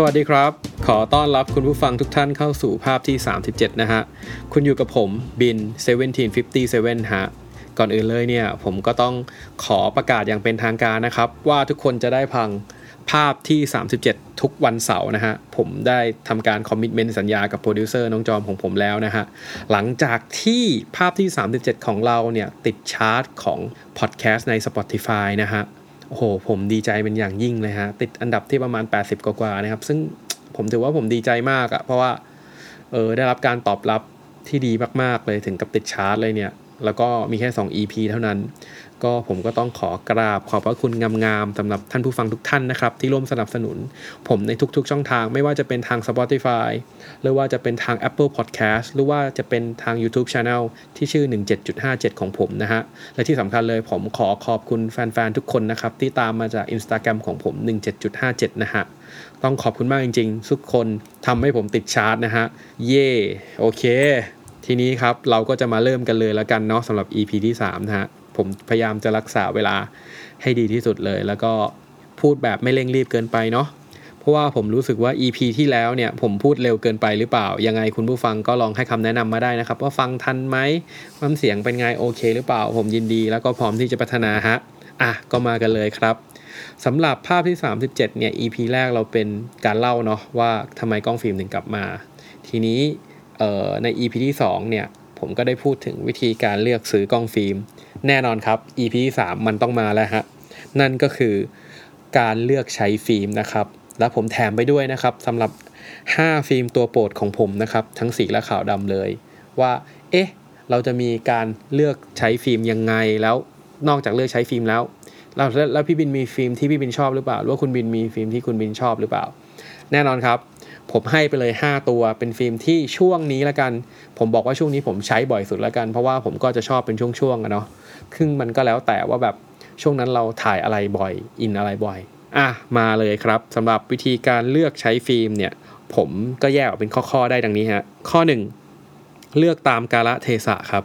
สวัสดีครับ ขอต้อนรับคุณผู้ฟังทุกท่านเข้าสู่ภาพที่ 37 นะฮะ คุณอยู่กับผมบิน 1757 ฮะ ก่อนอื่นเลยเนี่ย ผมก็ต้องขอประกาศอย่างเป็นทางการนะครับ ว่าทุกคนจะได้ฟังภาพที่ 37 ทุกวันเสาร์นะฮะ ผมได้ทำการ commitment สัญญากับโปรดิวเซอร์น้องจอมของผมแล้วนะฮะ หลังจากที่ภาพที่ 37 ของเราเนี่ย ติดชาร์ตของพอดแคสต์ใน Spotify นะฮะ โอ้โห ผมดีใจเป็นอย่างยิ่งเลยฮะ ติดอันดับที่ประมาณ 80 กว่าๆนะครับ ซึ่งผมถือว่าผมดีใจมากอะเพราะว่าเออได้รับการตอบรับที่ดีมากๆเลยถึงกับติดชาร์ตเลยเนี่ย แล้วก็มีแค่ 2 EP เท่านั้น ก็ผมก็ต้องขอกราบขอบพระคุณงามๆสำหรับท่านผู้ฟังทุกท่านนะครับ ที่ร่วมสนับสนุน ผมในทุกๆช่องทางไม่ว่าจะเป็นทาง Spotify หรือว่าจะเป็นทาง Apple Podcast หรือว่าจะเป็นทาง YouTube Channel ที่ชื่อ 17.57 ของผมนะฮะ และที่สำคัญเลยผมขอขอบคุณแฟนๆ ทุกคนนะครับ ที่ตามมาจาก Instagram ของผม 17.57 นะฮะต้องขอบคุณมากจริง ๆ ทุกคนทำให้ผมติดชาร์ตนะฮะ เย่โอเค ทีนี้ครับเราก็จะมาเริ่มกันเลยแล้วกันเนาะสำหรับ EP ที่3นะฮะผมพยายามจะรักษาเวลาให้ดีที่สุดเลย แล้วก็พูดแบบไม่เร่งรีบเกินไปเนาะเพราะว่าผมรู้สึกว่า EP ที่แล้วเนี่ยผมพูดเร็วเกินไปหรือเปล่า ยังไงคุณผู้ฟังก็ลองให้คำแนะนำมาได้นะครับ ว่าฟังทันไหมความเสียงเป็นไงโอเค หรือเปล่า ผมยินดีแล้วก็พร้อมที่จะพัฒนาฮะอะก็มากันเลยครับสำหรับภาพที่ 37เนี่ย EP แรกเราเป็นการเล่าเนาะว่าทำไมกล้องฟิล์มถึงกลับมา ทีนี้ ใน EP ที่2เนี่ยผมก็ได้พูดถึงวิธีการเลือกซื้อกล้องฟิล์ม แน่นอนครับ EP ที่3มันต้องมาแล้วฮะนั่นก็คือการเลือกใช้ฟิล์มนะครับ แล้วผมแถมไปด้วยนะครับสำหรับ 5 ฟิล์มตัวโปรดของผมนะครับ ทั้งสีและขาวดำเลย ว่า เอ๊ะ เราจะมีการเลือกใช้ฟิล์มยังไงแล้วนอกจากเลือกใช้ฟิล์มแล้วแล้วแล้วพี่บินมีฟิล์มที่พี่บินชอบหรือเปล่าหรือว่าคุณบินมีฟิล์มที่คุณบินชอบหรือเปล่า แน่นอนครับ ผมให้ไปเลย 5 ตัวเป็นฟิล์มที่ช่วงนี้ละกัน ผมบอกว่าช่วงนี้ผมใช้บ่อยสุดละกัน เพราะว่าผมก็จะชอบเป็นช่วงๆอะเนาะซึ่งมันก็แล้วแต่ว่าแบบช่วงนั้นเราถ่ายอะไรบ่อย อินอะไรบ่อย อะ มาเลยครับสำหรับวิธีการเลือกใช้ฟิล์มเนี่ย ผมก็แยกออกเป็นข้อๆได้ดังนี้ฮะ ข้อ 1 เลือกตามกาลเทศะครับ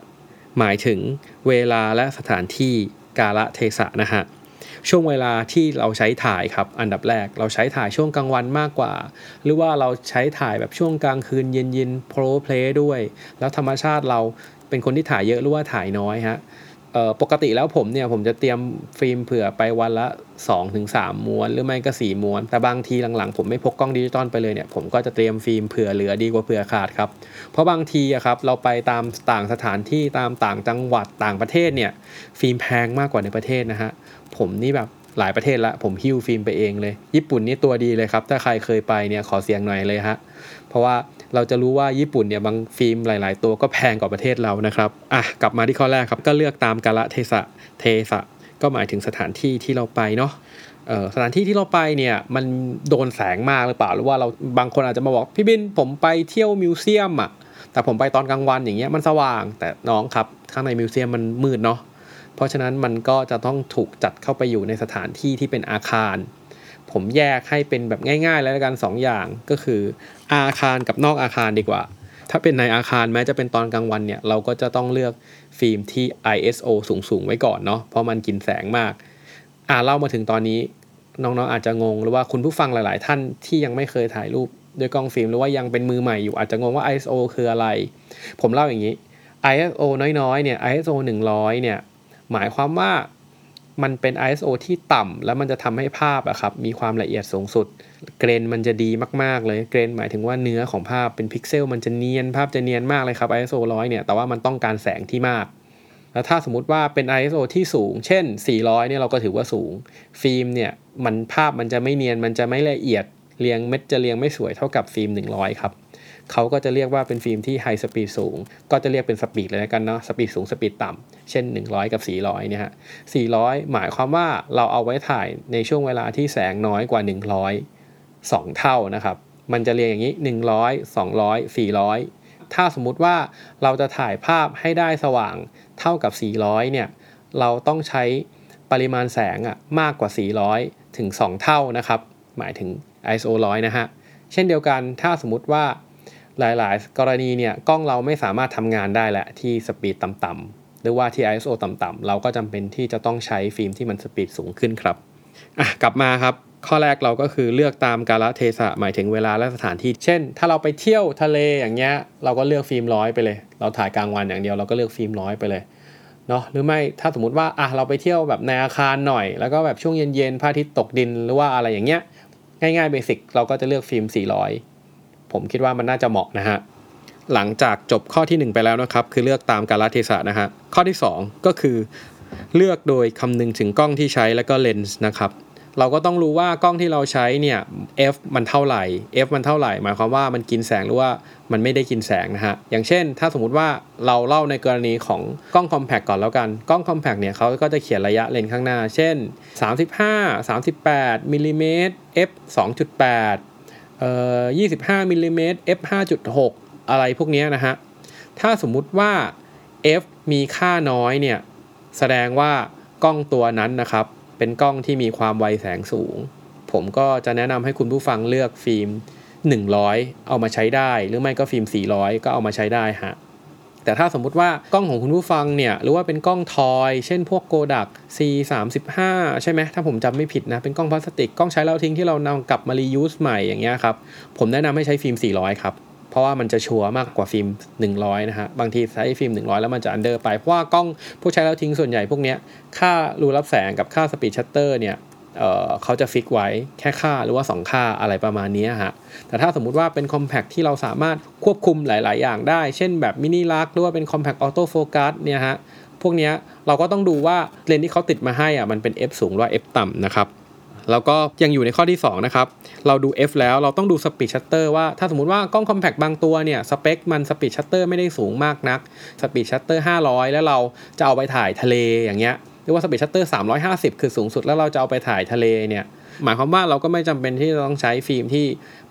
หมายถึงเวลาและสถานที่กาลเทศะนะฮะ ช่วงเวลาที่เราใช้ถ่ายครับ อันดับแรกเราใช้ถ่ายช่วงกลางวันมากกว่า หรือว่าเราใช้ถ่ายแบบช่วงกลางคืนเย็นๆโปรเพลย์ด้วย แล้วธรรมชาติเราเป็นคนที่ถ่ายเยอะหรือว่าถ่ายน้อยฮะ ปกติแล้วผมเนี่ยผมจะเตรียมฟิล์มเผื่อไปวันละ 2-3ม้วนหรือไม่ก็ 4 ม้วน แต่บางทีหลังๆ ผมไม่พกกล้องดิจิตอลไปเลยเนี่ยผมก็จะเตรียมฟิล์มเผื่อเหลือดีกว่าเผื่อขาดครับ เพราะบางทีอะครับเราไปตามต่างสถานที่ตามต่างจังหวัดต่างประเทศเนี่ยฟิล์มแพงมากกว่าในประเทศนะฮะผมนี่แบบหลายประเทศละผมหิ้วฟิล์มไปเองเลย ญี่ปุ่นนี่ตัวดีเลยครับ ถ้าใครเคยไปเนี่ยขอเสียงหน่อยเลยฮะเพราะว่า เราจะรู้ว่าญี่ปุ่นเนี่ยบางฟิล์มหลาย ๆ ตัวก็แพงกว่าประเทศเรานะครับอะกลับมาที่ข้อแรกครับก็เลือกตามกาลเทศะเทศะก็หมายถึงสถานที่ที่เราไปเนาะสถานที่ที่เราไปเนี่ยมันโดนแสงมากหรือเปล่าหรือว่าเราบางคนอาจจะมาบอกพี่บินผมไปเที่ยวมิวเซียมอะแต่ผมไปตอนกลางวันอย่างเงี้ยมันสว่าง แต่น้องครับข้างในมิวเซียมมันมืดเนาะเพราะฉะนั้นมันก็จะต้องถูกจัดเข้าไปอยู่ในสถานที่ที่เป็นอาคาร ผมแยกให้เป็นแบบง่าย ๆ แล้วกันสองอย่างก็คือ อาคารกับนอกอาคารดีกว่า ถ้าเป็นในอาคารแม้จะเป็นตอนกลางวันเนี่ยเราก็จะต้องเลือกฟิล์มที่ ISO สูงๆไว้ก่อนเนาะเพราะมันกินแสงมาก อ่าเล่ามาถึงตอนนี้น้องๆอาจจะงงหรือว่าคุณผู้ฟังหลาย ๆ ท่านที่ยังไม่เคยถ่ายรูปด้วยกล้องฟิล์มหรือว่ายังเป็นมือใหม่อยู่อาจจะงงว่า ISO คืออะไร ผมเล่าอย่างนี้ ISO น้อยๆเนี่ย ISO 100เนี่ยหมายความว่า มันเป็น ISO ที่ต่ำแล้วมันจะทำให้ภาพอะครับมีความละเอียดสูงสุด grain มันจะดีมากๆเลย grain หมายถึงว่าเนื้อของภาพเป็นพิกเซลมันจะเนียนภาพจะเนียนมากเลยครับ ISO 100เนี่ยแต่ว่ามันต้องการแสงที่มาก แล้วถ้าสมมติว่าเป็น ISO ที่สูง เช่น 400เนี่ยเราก็ถือว่าสูง ฟิล์มเนี่ยมันภาพมันจะไม่เนียนมันจะไม่ละเอียด เรียงเม็ดจะเรียงไม่สวยเท่ากับฟิล์ม 100 ครับเขาก็จะเรียกว่าเป็นฟิล์มที่ high speed สูง ก็จะเรียกเป็น speed เลยแล้วกันเนาะ speed สูง speed ต่ำเช่น 100 กับ 400เนี่ยฮะ400 หมายความว่าเราเอาไว้ถ่ายในช่วงเวลาที่แสงน้อยกว่า 100 2 เท่านะครับ มันจะเรียงอย่างนี้ 100 200 400 ถ้าสมมุติว่าเราจะถ่ายภาพให้ได้สว่างเท่ากับ 400 เนี่ยเราต้องใช้ปริมาณแสงอะมากกว่า 400 ถึง 2 เท่านะครับ หมายถึง ISO 100 นะฮะ เช่นเดียวกันถ้าสมมติว่าหลายๆ กรณีเนี่ยกล้องเราไม่สามารถทำงานได้แหละที่สปีดต่ำๆหรือว่าที่ ISO ต่ำๆเราก็จำเป็นที่จะต้องใช้ฟิล์มที่มันสปีดสูงขึ้นครับอะกลับมาครับข้อแรกเราก็คือเลือกตามกาลเทศะหมายถึงเวลาและสถานที่ เช่น ถ้าเราไปเที่ยวทะเลอย่างเงี้ยเราก็เลือกฟิล์มร้อยไปเลย เราถ่ายกลางวันอย่างเดียวเราก็เลือกฟิล์มร้อยไปเลยเนาะหรือไม่ถ้าสมมติว่าอะเราไปเที่ยวแบบในอาคารหน่อย แล้วก็แบบช่วงเย็นๆพระอาทิตย์ตกดินหรือว่าอะไรอย่างเงี้ย ง่ายๆ basic เราก็จะเลือกฟิล์ม 400 ผมคิดว่ามันน่าจะเหมาะนะฮะ หลังจากจบข้อที่ 1 ไปแล้วนะครับ คือเลือกตามกาลเทศะนะฮะ ข้อที่ 2 ก็คือ เลือกโดยคำนึงถึงกล้องที่ใช้แล้วก็เลนส์นะครับ เราก็ต้องรู้ว่ากล้องที่เราใช้เนี่ย f มันเท่าไหร่ f มันเท่าไหร่ หมายความว่ามันกินแสงหรือว่ามันไม่ได้กินแสงนะฮะ อย่างเช่น ถ้าสมมุติว่าเราเล่าในกรณีของกล้องคอมแพคก่อนแล้วกัน กล้องคอมแพคเนี่ยเขาก็จะเขียนระยะเลนส์ข้างหน้า เช่น 35 38มิลลิเมตร f 2.8เอ่อ25มิลลิเมตร f 5.6 อะไรพวกนี้นะฮะ ถ้าสมมุติว่า f มีค่าน้อยเนี่ย แสดงว่ากล้องตัวนั้นนะครับ เป็นกล้องที่มีความไวแสงสูง ผมก็จะแนะนำให้คุณผู้ฟังเลือกฟิล์ม 100 เอามาใช้ได้ หรือไม่ก็ฟิล์ม 400 ก็เอามาใช้ได้ฮะแต่ถ้าสมมุติว่ากล้องของคุณผู้ฟังเนี่ย หรือว่าเป็นกล้อง toy เช่นพวก Kodak C35 ใช่ไหมถ้าผมจำไม่ผิดนะ เป็นกล้องพลาสติก กล้องใช้แล้วทิ้งที่เรานำกลับมา reuse ใหม่อย่างเงี้ยครับ ผมแนะนำให้ใช้ฟิล์ม 400 ครับ เพราะว่ามันจะ sure มากกว่าฟิล์ม 100 นะฮะ บางทีใช้ฟิล์ม 100 แล้วมันจะ under ไป เพราะว่ากล้องผู้ใช้แล้วทิ้งส่วนใหญ่พวกนี้ค่ารูรับแสงกับค่า speed shutter เนี่ยเขาจะ fix ไว้แค่ค่าหรือว่า 2 ค่าอะไรประมาณนี้ฮะ แต่ถ้าสมมุติว่าเป็น compact ที่เราสามารถควบคุมหลาย ๆ อย่างได้ เช่นแบบ Minilux หรือว่าเป็น compact auto focus เนี่ยฮะ พวกนี้เราก็ต้องดูว่าเลนส์ที่เขาติดมาให้อะมันเป็น f สูงหรือว่า f ต่ำนะครับ แล้วก็ยังอยู่ในข้อที่ 2 นะครับ เราดู f แล้วเราต้องดู speed shutter ว่าถ้าสมมติว่ากล้อง compact บางตัวเนี่ย สเปคมัน speed shutter ไม่ได้สูงมากนักspeed shutter 500 แล้วเราจะเอาไปถ่ายทะเลอย่างเงี้ยหรือว่า speed shutter 350 คือสูงสุดแล้วเราจะเอาไปถ่ายทะเลเนี่ยหมายความว่าเราก็ไม่จำเป็นที่จะต้องใช้ฟิล์มที่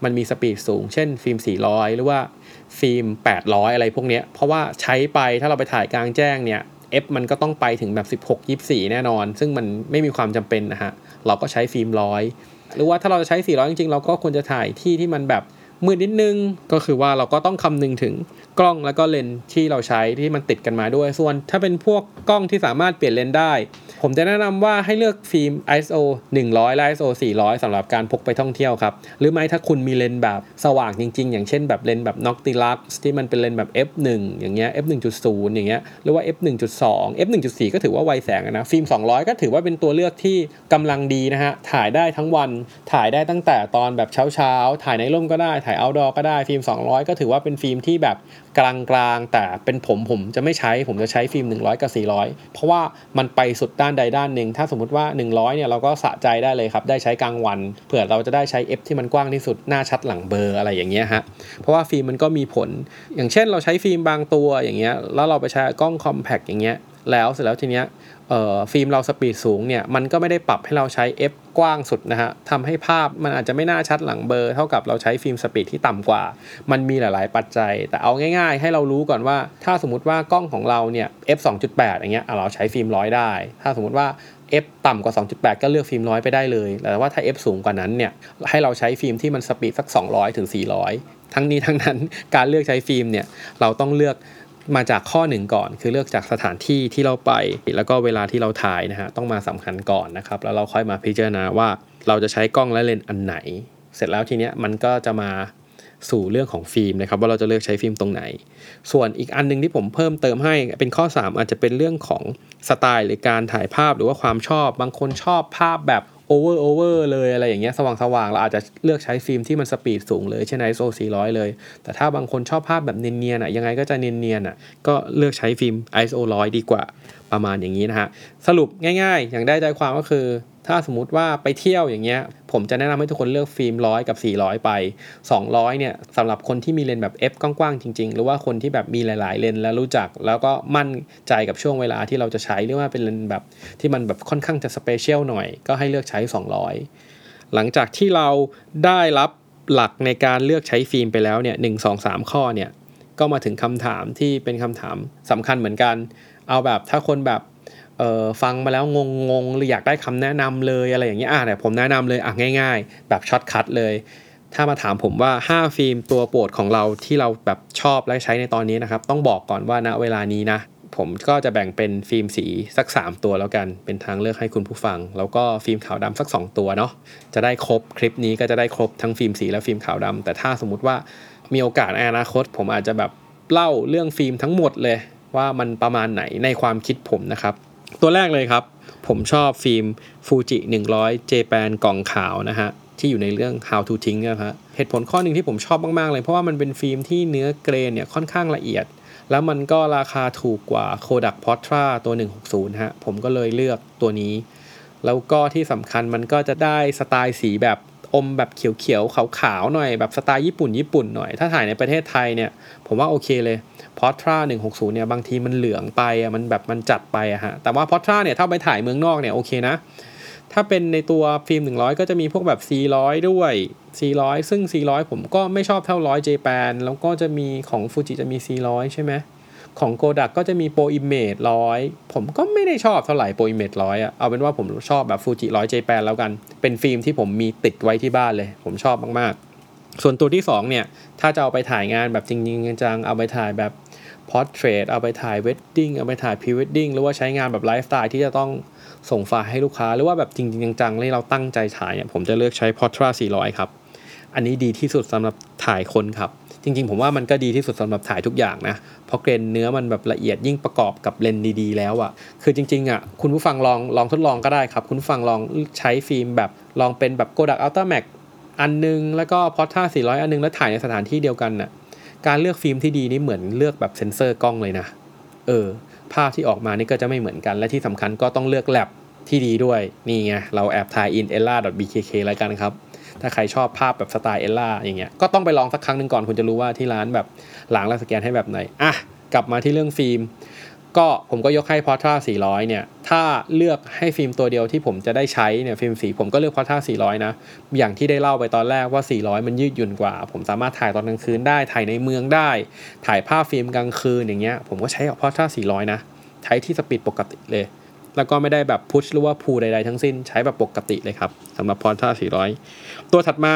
มันมี speed สูง เช่นฟิล์ม 400 หรือว่าฟิล์ม 800 อะไรพวกนี้เพราะว่าใช้ไปถ้าเราไปถ่ายกลางแจ้งเนี่ย F มันก็ต้องไปถึงแบบ 16 24 แน่นอน ซึ่งมันไม่มีความจำเป็นนะฮะ เราก็ใช้ฟิล์มร้อยหรือว่าถ้าเราจะใช้ 400 จริงๆ เราก็ควรจะถ่ายที่ที่มันแบบมืดนิดนึง ก็คือว่าเราก็ต้องคำนึงถึงกล้องแล้วก็เลนที่เราใช้ที่มันติดกันมาด้วย ส่วนถ้าเป็นพวกกล้องที่สามารถเปลี่ยนเลนได้ ผมจะแนะนำว่าให้เลือกฟิล์ม ISO 100 และ ISO 400สำหรับการพกไปท่องเที่ยวครับ หรือไม่ถ้าคุณมีเลนแบบสว่างจริง ๆ อย่างเช่นแบบเลนแบบ Noctilux ที่มันเป็นเลนแบบ f1 อย่างเงี้ย f1.0 อย่างเงี้ยหรือว่า f1.2 f1.4 ก็ถือว่าไวแสงนะฟิล์ม 200 ก็ถือว่าเป็นตัวเลือกที่กำลังดีนะฮะถ่ายได้ทั้งวันถ่ายได้ตั้งแต่ตอนแบบเช้าๆถ่ายในร่มก็ได้ถ่าย outdoor ก็ได้ฟิล์ม 200 ก็ถือว่าเป็นฟิล์มที่แบบกลางๆแต่เป็นผมผมจะไม่ใช้ผมจะใช้ฟิล์ม 100 กับ 400 เพราะว่ามันไปสุดด้านใดด้านหนึ่ง ถ้าสมมติว่า 100เนี่ยเราก็สะใจได้เลยครับได้ใช้กลางวัน เผื่อเราจะได้ใช้ F ที่มันกว้างที่สุดหน้าชัดหลังเบลออะไรอย่างเงี้ยฮะเพราะว่าฟิล์มมันก็มีผล อย่างเช่นเราใช้ฟิล์มบางตัวอย่างเงี้ยแล้วเราไปใช้กล้อง compact อย่างเงี้ย แล้วเสร็จแล้วทีเนี้ยฟิล์มเรา speed สูงเนี่ยมันก็ไม่ได้ปรับให้เราใช้ f กว้างสุดนะฮะทำให้ภาพมันอาจจะไม่หน้าชัดหลังเบลอ เท่ากับเราใช้ฟิล์ม speed ที่ต่ำกว่า มันมีหลาย ๆ ปัจจัย แต่เอาง่าย ๆ ให้เรารู้ก่อนว่า ถ้าสมมติว่ากล้องของเราเนี่ย f 2.8อย่างเงี้ยเราใช้ฟิล์มร้อยได้ ถ้าสมมติว่า f ต่ำกว่า 2.8 ก็เลือกฟิล์มร้อยไปได้เลย แต่ว่าถ้า f สูงกว่านั้นเนี่ยให้เราใช้ฟิล์มที่มัน speed สัก 200ถึง400 ทั้งนี้ทั้งนั้นการเลือกใช้ฟิล์มเนี่ยเราต้องเลือก มาจากข้อหนึ่งก่อน คือเลือกจากสถานที่ที่เราไป แล้วก็เวลาที่เราถ่ายนะฮะต้องมาสำคัญก่อนนะครับ แล้วเราค่อยมาพิจารณาว่าเราจะใช้กล้องและเลนส์อันไหน เสร็จแล้วทีเนี้ยมันก็จะมาสู่เรื่องของฟิล์มนะครับว่าเราจะเลือกใช้ฟิล์มตรงไหน ส่วนอีกอันนึงที่ผมเพิ่มเติมให้เป็นข้อ 3 อาจจะเป็นเรื่องของสไตล์หรือการถ่ายภาพหรือว่าความชอบ บางคนชอบภาพแบบโอเวอร์โอเวอร์เลยอะไรอย่างเงี้ยสว่างสว่างเราอาจจะเลือกใช้ฟิล์มที่มัน speed สูงเลยเช่น ISO 400 เลย แต่ถ้าบางคนชอบภาพแบบเนียนๆอะยังไงก็จะเนียนๆอะก็เลือกใช้ฟิล์ม ISO 100 ดีกว่าประมาณอย่างนี้นะฮะสรุปง่ายๆ อย่างได้ใจความก็คือ ถ้าสมมติว่าไปเที่ยวอย่างเงี้ย ผมจะแนะนำให้ทุกคนเลือกฟิล์มร้อยกับ 400 ไป 200 เนี่ยสำหรับคนที่มีเลนส์แบบ f กว้างๆจริง ๆ หรือว่าคนที่แบบมีหลาย ๆ เลนส์แล้วรู้จัก แล้วก็มั่นใจกับช่วงเวลาที่เราจะใช้หรือว่าเป็นเลนส์แบบที่มันแบบค่อนข้างจะ special หน่อย ก็ให้เลือกใช้ 200 หลังจากที่เราได้รับหลักในการเลือกใช้ฟิล์มไปแล้วเนี่ยหนึ่งสองสามข้อเนี่ยก็มาถึงคำถามที่เป็นคำถามสำคัญเหมือนกัน เอาแบบถ้าคนแบบ ฟังมาแล้วงงงหรืออยากได้คำแนะนำเลยอะไรอย่างเงี้ยอะแต่ผมแนะนำเลยอะง่าย ๆ แบบ shortcut เลย ถ้ามาถามผมว่า 5 ฟิล์มตัวโปรดของเราที่เราแบบชอบและใช้ในตอนนี้นะครับ ต้องบอกก่อนว่าณเวลานี้นะ ผมก็จะแบ่งเป็นฟิล์มสีสัก 3 ตัวแล้วกันเป็นทางเลือกให้คุณผู้ฟัง แล้วก็ฟิล์มขาวดำสัก 2 ตัวเนาะจะได้ครบคลิปนี้ก็จะได้ครบทั้งฟิล์มสีและฟิล์มขาวดำแต่ถ้าสมมติว่ามีโอกาสในอนาคต ผมอาจจะแบบเล่าเรื่องฟิล์มทั้งหมดเลยว่ามันประมาณไหนในความคิดผมนะครับ ตัวแรกเลยครับ ผมชอบฟิล์มฟูจิ100 j p a n กล่องขาวนะฮะ ที่อยู่ในเรื่อง how to ทิ้งนะครับเหตุผลข้อหนึ่งที่ผมชอบมาก ๆ เลย เพราะว่ามันเป็นฟิล์มที่เนื้อ grain เนี่ยค่อนข้างละเอียด แล้วมันก็ราคาถูกกว่า Kodak Portra ตัว 160 ฮะ ผมก็เลยเลือกตัวนี้ แล้วก็ที่สำคัญมันก็จะได้สไตล์สีแบบ อมแบบเขียวๆขาวๆหน่อยแบบสไตล์ญี่ปุ่นญี่ปุ่นหน่อย ถ้าถ่ายในประเทศไทยเนี่ย ผมว่าโอเคเลย Portra 160เนี่ยบางทีมันเหลืองไปอะมันแบบมันจัดไปอะฮะแต่ว่า Portra เนี่ยถ้าไปถ่ายเมืองนอกเนี่ยโอเคนะ ถ้าเป็นในตัวฟิล์ม 100 ก็จะมีพวกแบบ400 ด้วย400 ซึ่ง400 ผมก็ไม่ชอบเท่า100 j p a n แล้วก็จะมีของฟูจิจะมี400 ใช่ไหม ของโกดักก็จะมี Pro Image ร้อยผมก็ไม่ได้ชอบเท่าไหร่ Pro Image ร้อยอะเอาเป็นว่าผมชอบแบบฟูจิร้อย Japan แล้วกัน เป็นฟิล์มที่ผมมีติดไว้ที่บ้านเลย ผมชอบมากๆ ส่วนตัวที่ 2 เนี่ย ถ้าจะเอาไปถ่ายงานแบบจริงๆจังๆเอาไปถ่ายแบบ portrait เอาไปถ่าย wedding เอาไปถ่ายพรีเวดดิ้งหรือว่าใช้งานแบบไลฟ์สไตล์ที่จะต้องส่งไฟล์ให้ลูกค้า หรือว่าแบบจริงๆจังๆที่เราตั้งใจถ่ายเนี่ยผมจะเลือกใช้ Portra 400 ครับ อันนี้ดีที่สุดสำหรับถ่ายคนครับ จริง ๆ ผมว่ามันก็ดีที่สุดสำหรับถ่ายทุกอย่างนะเพราะ grain เนื้อมันแบบละเอียดยิ่งประกอบกับเลนส์ดีๆ แล้วอะ่ะคือจริงๆอะ่ะคุณผู้ฟังลองลองทดลองก็ได้ครับ คุณผู้ฟังลองใช้ฟิล์มแบบลองเป็นแบบ Kodak Ultra Max อันนึง แล้วก็ Portra 400 อันนึงแล้วถ่ายในสถานที่เดียวกันน่ะการเลือกฟิล์มที่ดีนี่เหมือนเลือกแบบเซ็นเซอร์กล้องเลยนะเออภาพที่ออกมานี่ก็จะไม่เหมือนกันและที่สำคัญก็ต้องเลือกแลบที่ดีด้วยนี่ไงเราแอบถ่าย in ella.bkk แล้วกันครับ ถ้าใครชอบภาพแบบสไตล์เอลล่าอย่างเงี้ยก็ต้องไปลองสักครั้งหนึ่งก่อนคุณจะรู้ว่าที่ร้านแบบหล้างและสแกนให้แบบไหนอะกลับมาที่เรื่องฟิล์มก็ผมก็ยกให้ Portra 400 เนี่ย ถ้าเลือกให้ฟิล์มตัวเดียวที่ผมจะได้ใช้เนี่ยฟิล์มสีผมก็เลือก Portra 400 นะ อย่างที่ได้เล่าไปตอนแรกว่า 400 มันยืดหยุ่นกว่า ผมสามารถถ่ายตอนกลางคืนได้ ถ่ายในเมืองได้ ถ่ายภาพฟิล์มกลางคืนอย่างเงี้ย ผมก็ใช้ Portra 400 นะ ใช้ที่สปีดปกติเลย แล้วก็ไม่ได้แบบพุชหรือว่าพูใดๆทั้งสิ้นใช้แบบปกติเลยครับสำหรับ Portra 400 ตัวถัดมา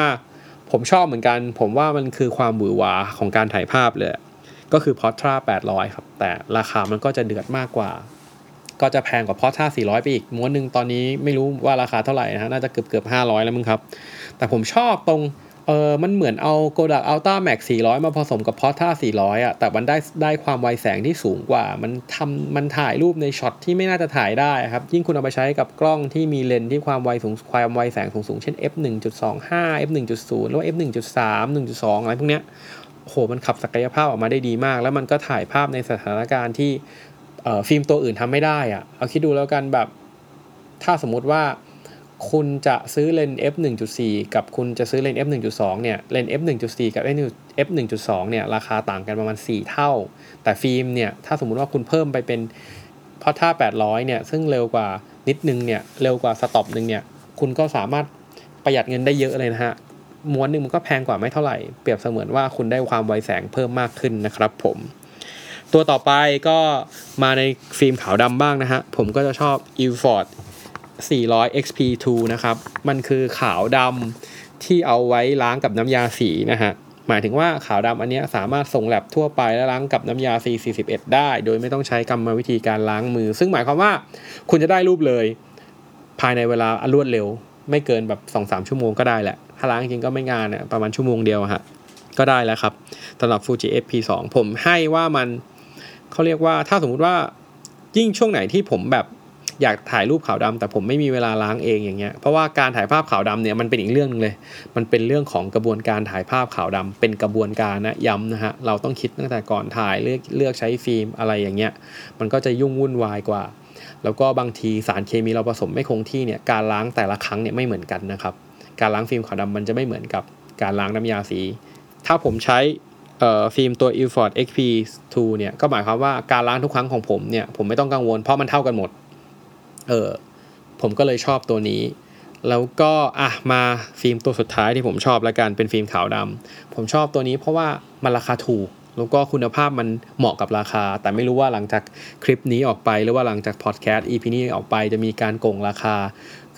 ผมชอบเหมือนกัน ผมว่ามันคือความหวือหวาของการถ่ายภาพเลย ก็คือ Portra 800 ครับ แต่ราคามันก็จะเดือดมากกว่า ก็จะแพงกว่า Portra 400 ไปอีกม้วนหนึ่งตอนนี้ไม่รู้ว่าราคาเท่าไหร่นะฮะน่าจะเกือบเกือบ500 แล้วมั้งครับ แต่ผมชอบตรง เออมันเหมือนเอา Kodak Ultra Max 400 มาผสมกับ Portra 400อะ แต่มันได้ได้ความไวแสงที่สูงกว่า มันทำมันถ่ายรูปในช็อตที่ไม่น่าจะถ่ายได้ครับ ยิ่งคุณเอาไปใช้กับกล้องที่มีเลนส์ที่ความไวสูงความไวแสงสูงสูงเช่น f 1.25 f 1.0หรือว่า f 1.3 1.2 อะไรพวกเนี้ยโหมันขับศักยภาพออกมาได้ดีมาก แล้วมันก็ถ่ายภาพในสถานการณ์ที่ฟิล์มตัวอื่นทำไม่ได้อะ เอาคิดดูแล้วกันแบบ ถ้าสมมุติว่า คุณจะซื้อเลนส์ f 1.4 กับคุณจะซื้อเลนส์ f 1.2 เนี่ย เลนส์ f 1.4 กับ f 1.2 เนี่ย ราคาต่างกันประมาณ 4 เท่า แต่ฟิล์มเนี่ย ถ้าสมมุติว่าคุณเพิ่มไปเป็นพอถ้า 800 เนี่ย ซึ่งเร็วกว่านิดนึงเนี่ย เร็วกว่า stop หนึ่งเนี่ย คุณก็สามารถประหยัดเงินได้เยอะเลยนะฮะ ม้วนหนึ่งมันก็แพงกว่าไม่เท่าไหร่ เปรียบเสมือนว่าคุณได้ความไวแสงเพิ่มมากขึ้นนะครับผม ตัวต่อไปก็มาในฟิล์มขาวดำบ้างนะฮะ ผมก็จะชอบ e f o r d 400 XP2 นะครับ มันคือขาวดำที่เอาไว้ล้างกับน้ำยาสีนะฮะ หมายถึงว่าขาวดำอันนี้สามารถส่งแลบทั่วไปและล้างกับน้ำยา C41 ได้ โดยไม่ต้องใช้กรรมวิธีการล้างมือ ซึ่งหมายความว่าคุณจะได้รูปเลย ภายในเวลารวดเร็ว ไม่เกินแบบ 2-3 ชั่วโมงก็ได้แหละ ถ้าล้างจริงก็ไม่งานประมาณชั่วโมงเดียวฮะ ก็ได้แล้วครับสำหรับ Fuji FP2 ผมให้ว่ามันเขาเรียกว่าถ้าสมมุติว่ายิ่งช่วงไหนที่ผมแบบ อยากถ่ายรูปขาวดำแต่ผมไม่มีเวลาล้างเองอย่างเงี้ยเพราะว่าการถ่ายภาพขาวดำเนี่ยมันเป็นอีกเรื่องนึงเลย มันเป็นเรื่องของกระบวนการถ่ายภาพขาวดำเป็นกระบวนการนะย้ำนะฮะเราต้องคิดตั้งแต่ก่อนถ่ายเลือกเลือกใช้ฟิล์มอะไรอย่างเงี้ยมันก็จะยุ่งวุ่นวายกว่า แล้วก็บางทีสารเคมีเราผสมไม่คงที่เนี่ยการล้างแต่ละครั้งเนี่ยไม่เหมือนกันนะครับการล้างฟิล์มขาวดำมันจะไม่เหมือนกับการล้างน้ำยาสี ถ้าผมใช้ฟิล์มตัว e f o r d XP2 เนี่ยก็หมายความว่าการล้างทุกครั้งของผมเนี่ยผมไม่ต้องกังวลเพราะมันเท่ากันหมด เออผมก็เลยชอบตัวนี้ แล้วก็อะมาฟิล์มตัวสุดท้ายที่ผมชอบแล้วกันเป็นฟิล์มขาวดำผมชอบตัวนี้เพราะว่ามันราคาถูกแล้วก็คุณภาพมันเหมาะกับราคา แต่ไม่รู้ว่าหลังจากคลิปนี้ออกไป หรือว่าหลังจากพอดแคสต์ EP นี้ออกไปจะมีการโก่งราคา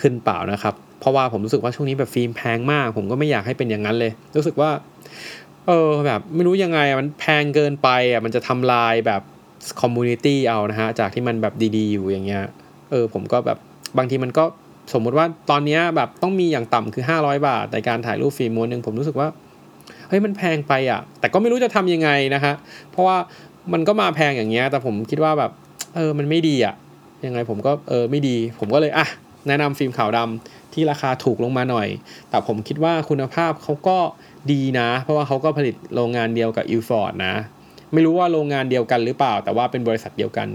ขึ้นเปล่านะครับ เพราะว่าผมรู้สึกว่าช่วงนี้แบบฟิล์มแพงมาก ผมก็ไม่อยากให้เป็นอย่างนั้นเลย รู้สึกว่า เออแบบไม่รู้ยังไงมันแพงเกินไปอะมันจะทำลายแบบ community เอานะฮะจากที่มันแบบดีๆ อยู่อย่างเงี้ย เออผมก็แบบบางทีมันก็สมมุติว่าตอนนี้แบบต้องมีอย่างต่ำคือ 500 บาทในการถ่ายรูปฟิล์มม้วนหนึ่งผมรู้สึกว่าเฮ้ยมันแพงไปอะ แต่ก็ไม่รู้จะทำยังไงนะฮะเพราะว่ามันก็มาแพงอย่างเงี้ย แต่ผมคิดว่าแบบเออมันไม่ดีอะยังไงผมก็เออไม่ดี ผมก็เลยอะแนะนำฟิล์มขาวดำที่ราคาถูกลงมาหน่อย แต่ผมคิดว่าคุณภาพเขาก็ดีนะ เพราะว่าเขาก็ผลิตโรงงานเดียวกับ Ilford นะ ไม่รู้ว่าโรงงานเดียวกันหรือเปล่า แต่ว่าเป็นบริษัทเดียวกัน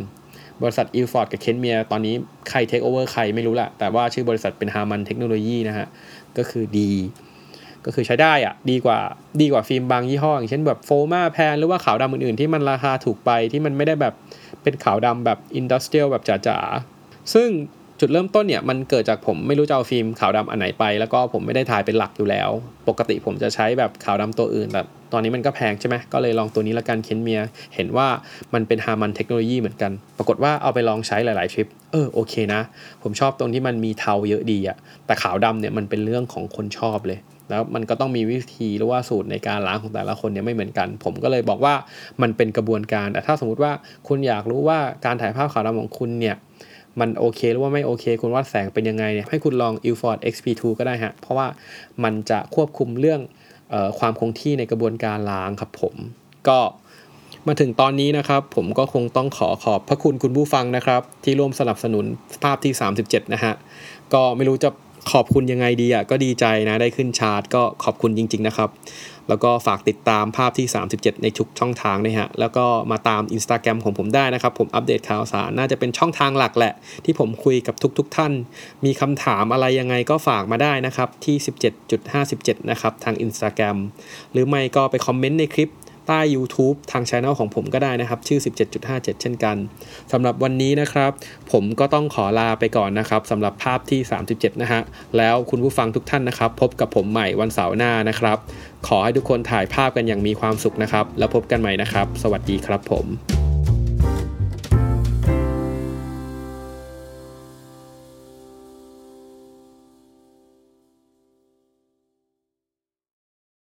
บริษัท Ilford กับ Kentmere ตอนนี้ใคร take over ใครไม่รู้แหละแต่ว่าชื่อบริษัทเป็น Harman Technology นะฮะ ก็คือดี ก็คือใช้ได้อะดีกว่าดีกว่าฟิล์มบางยี่ห้อ อย่างเช่นแบบ Fomapan หรือว่าขาวดำอื่นๆ ที่มันราคาถูกไปที่มันไม่ได้แบบเป็นขาวดำแบบ industrial แบบจ๋าๆ ซึ่งจุดเริ่มต้นเนี่ยมันเกิดจากผมไม่รู้จะเอาฟิล์มขาวดำอันไหนไป แล้วก็ผมไม่ได้ถ่ายเป็นหลักอยู่แล้ว ปกติผมจะใช้แบบขาวดำตัวอื่นแต่ ตอนนี้มันก็แพงใช่ไหมก็เลยลองตัวนี้ละกัน Kentmere เห็นว่ามันเป็น Harman Technology เหมือนกัน ปรากฏว่าเอาไปลองใช้หลาย ๆ ทริป เออโอเคนะ ผมชอบตรงที่มันมีเทาเยอะดีอะแต่ขาวดำเนี่ยมันเป็นเรื่องของคนชอบเลย แล้วมันก็ต้องมีวิธีหรือว่าสูตรในการล้างของแต่ละคนเนี่ยไม่เหมือนกัน ผมก็เลยบอกว่ามันเป็นกระบวนการแต่ถ้าสมมติว่าคุณอยากรู้ว่าการถ่ายภาพขาวดำของคุณเนี่ยมันโอเคหรือว่าไม่โอเค คุณวัดแสงเป็นยังไงเนี่ยให้คุณลอง Ilford XP2 ก็ได้ฮะ เพราะว่ามันจะควบคุมเรื่อง ความคงที่ในกระบวนการล้างครับผมก็มาถึงตอนนี้นะครับ ผมก็คงต้องขอขอบพระคุณคุณผู้ฟังนะครับ ที่ร่วมสนับสนุนภาพที่ 37 นะฮะก็ไม่รู้จะขอบคุณยังไงดีอะก็ดีใจนะได้ขึ้นชาร์ตก็ขอบคุณจริง ๆ นะครับ แล้วก็ฝากติดตามภาพที่ 37 ในทุกช่องทางนะฮะ แล้วก็มาตาม Instagram ของผมได้นะครับ ผมอัปเดตข่าวสาร น่าจะเป็นช่องทางหลักแหละ ที่ผมคุยกับทุกๆทท่าน มีคำถามอะไรยังไงก็ฝากมาได้นะครับ ที่ 17.57 นะครับ ทาง Instagram หรือไม่ก็ไปคอมเมนต์ในคลิป ใต้ YouTube ทางช anel ของผมก็ได้นะครับ ชื่อ 17.57 เช่นกันสำหรับวันนี้นะครับ ผมก็ต้องขอลาไปก่อนนะครับสำหรับภาพที่ 37 นะฮะ แล้วคุณผู้ฟังทุกท่านนะครับ พบกับผมใหม่วันเสาร์หน้านะครับ ขอให้ทุกคนถ่ายภาพกันอย่างมีความสุขนะครับ แล้วพบกันใหม่นะครับ สวัสดีครับผม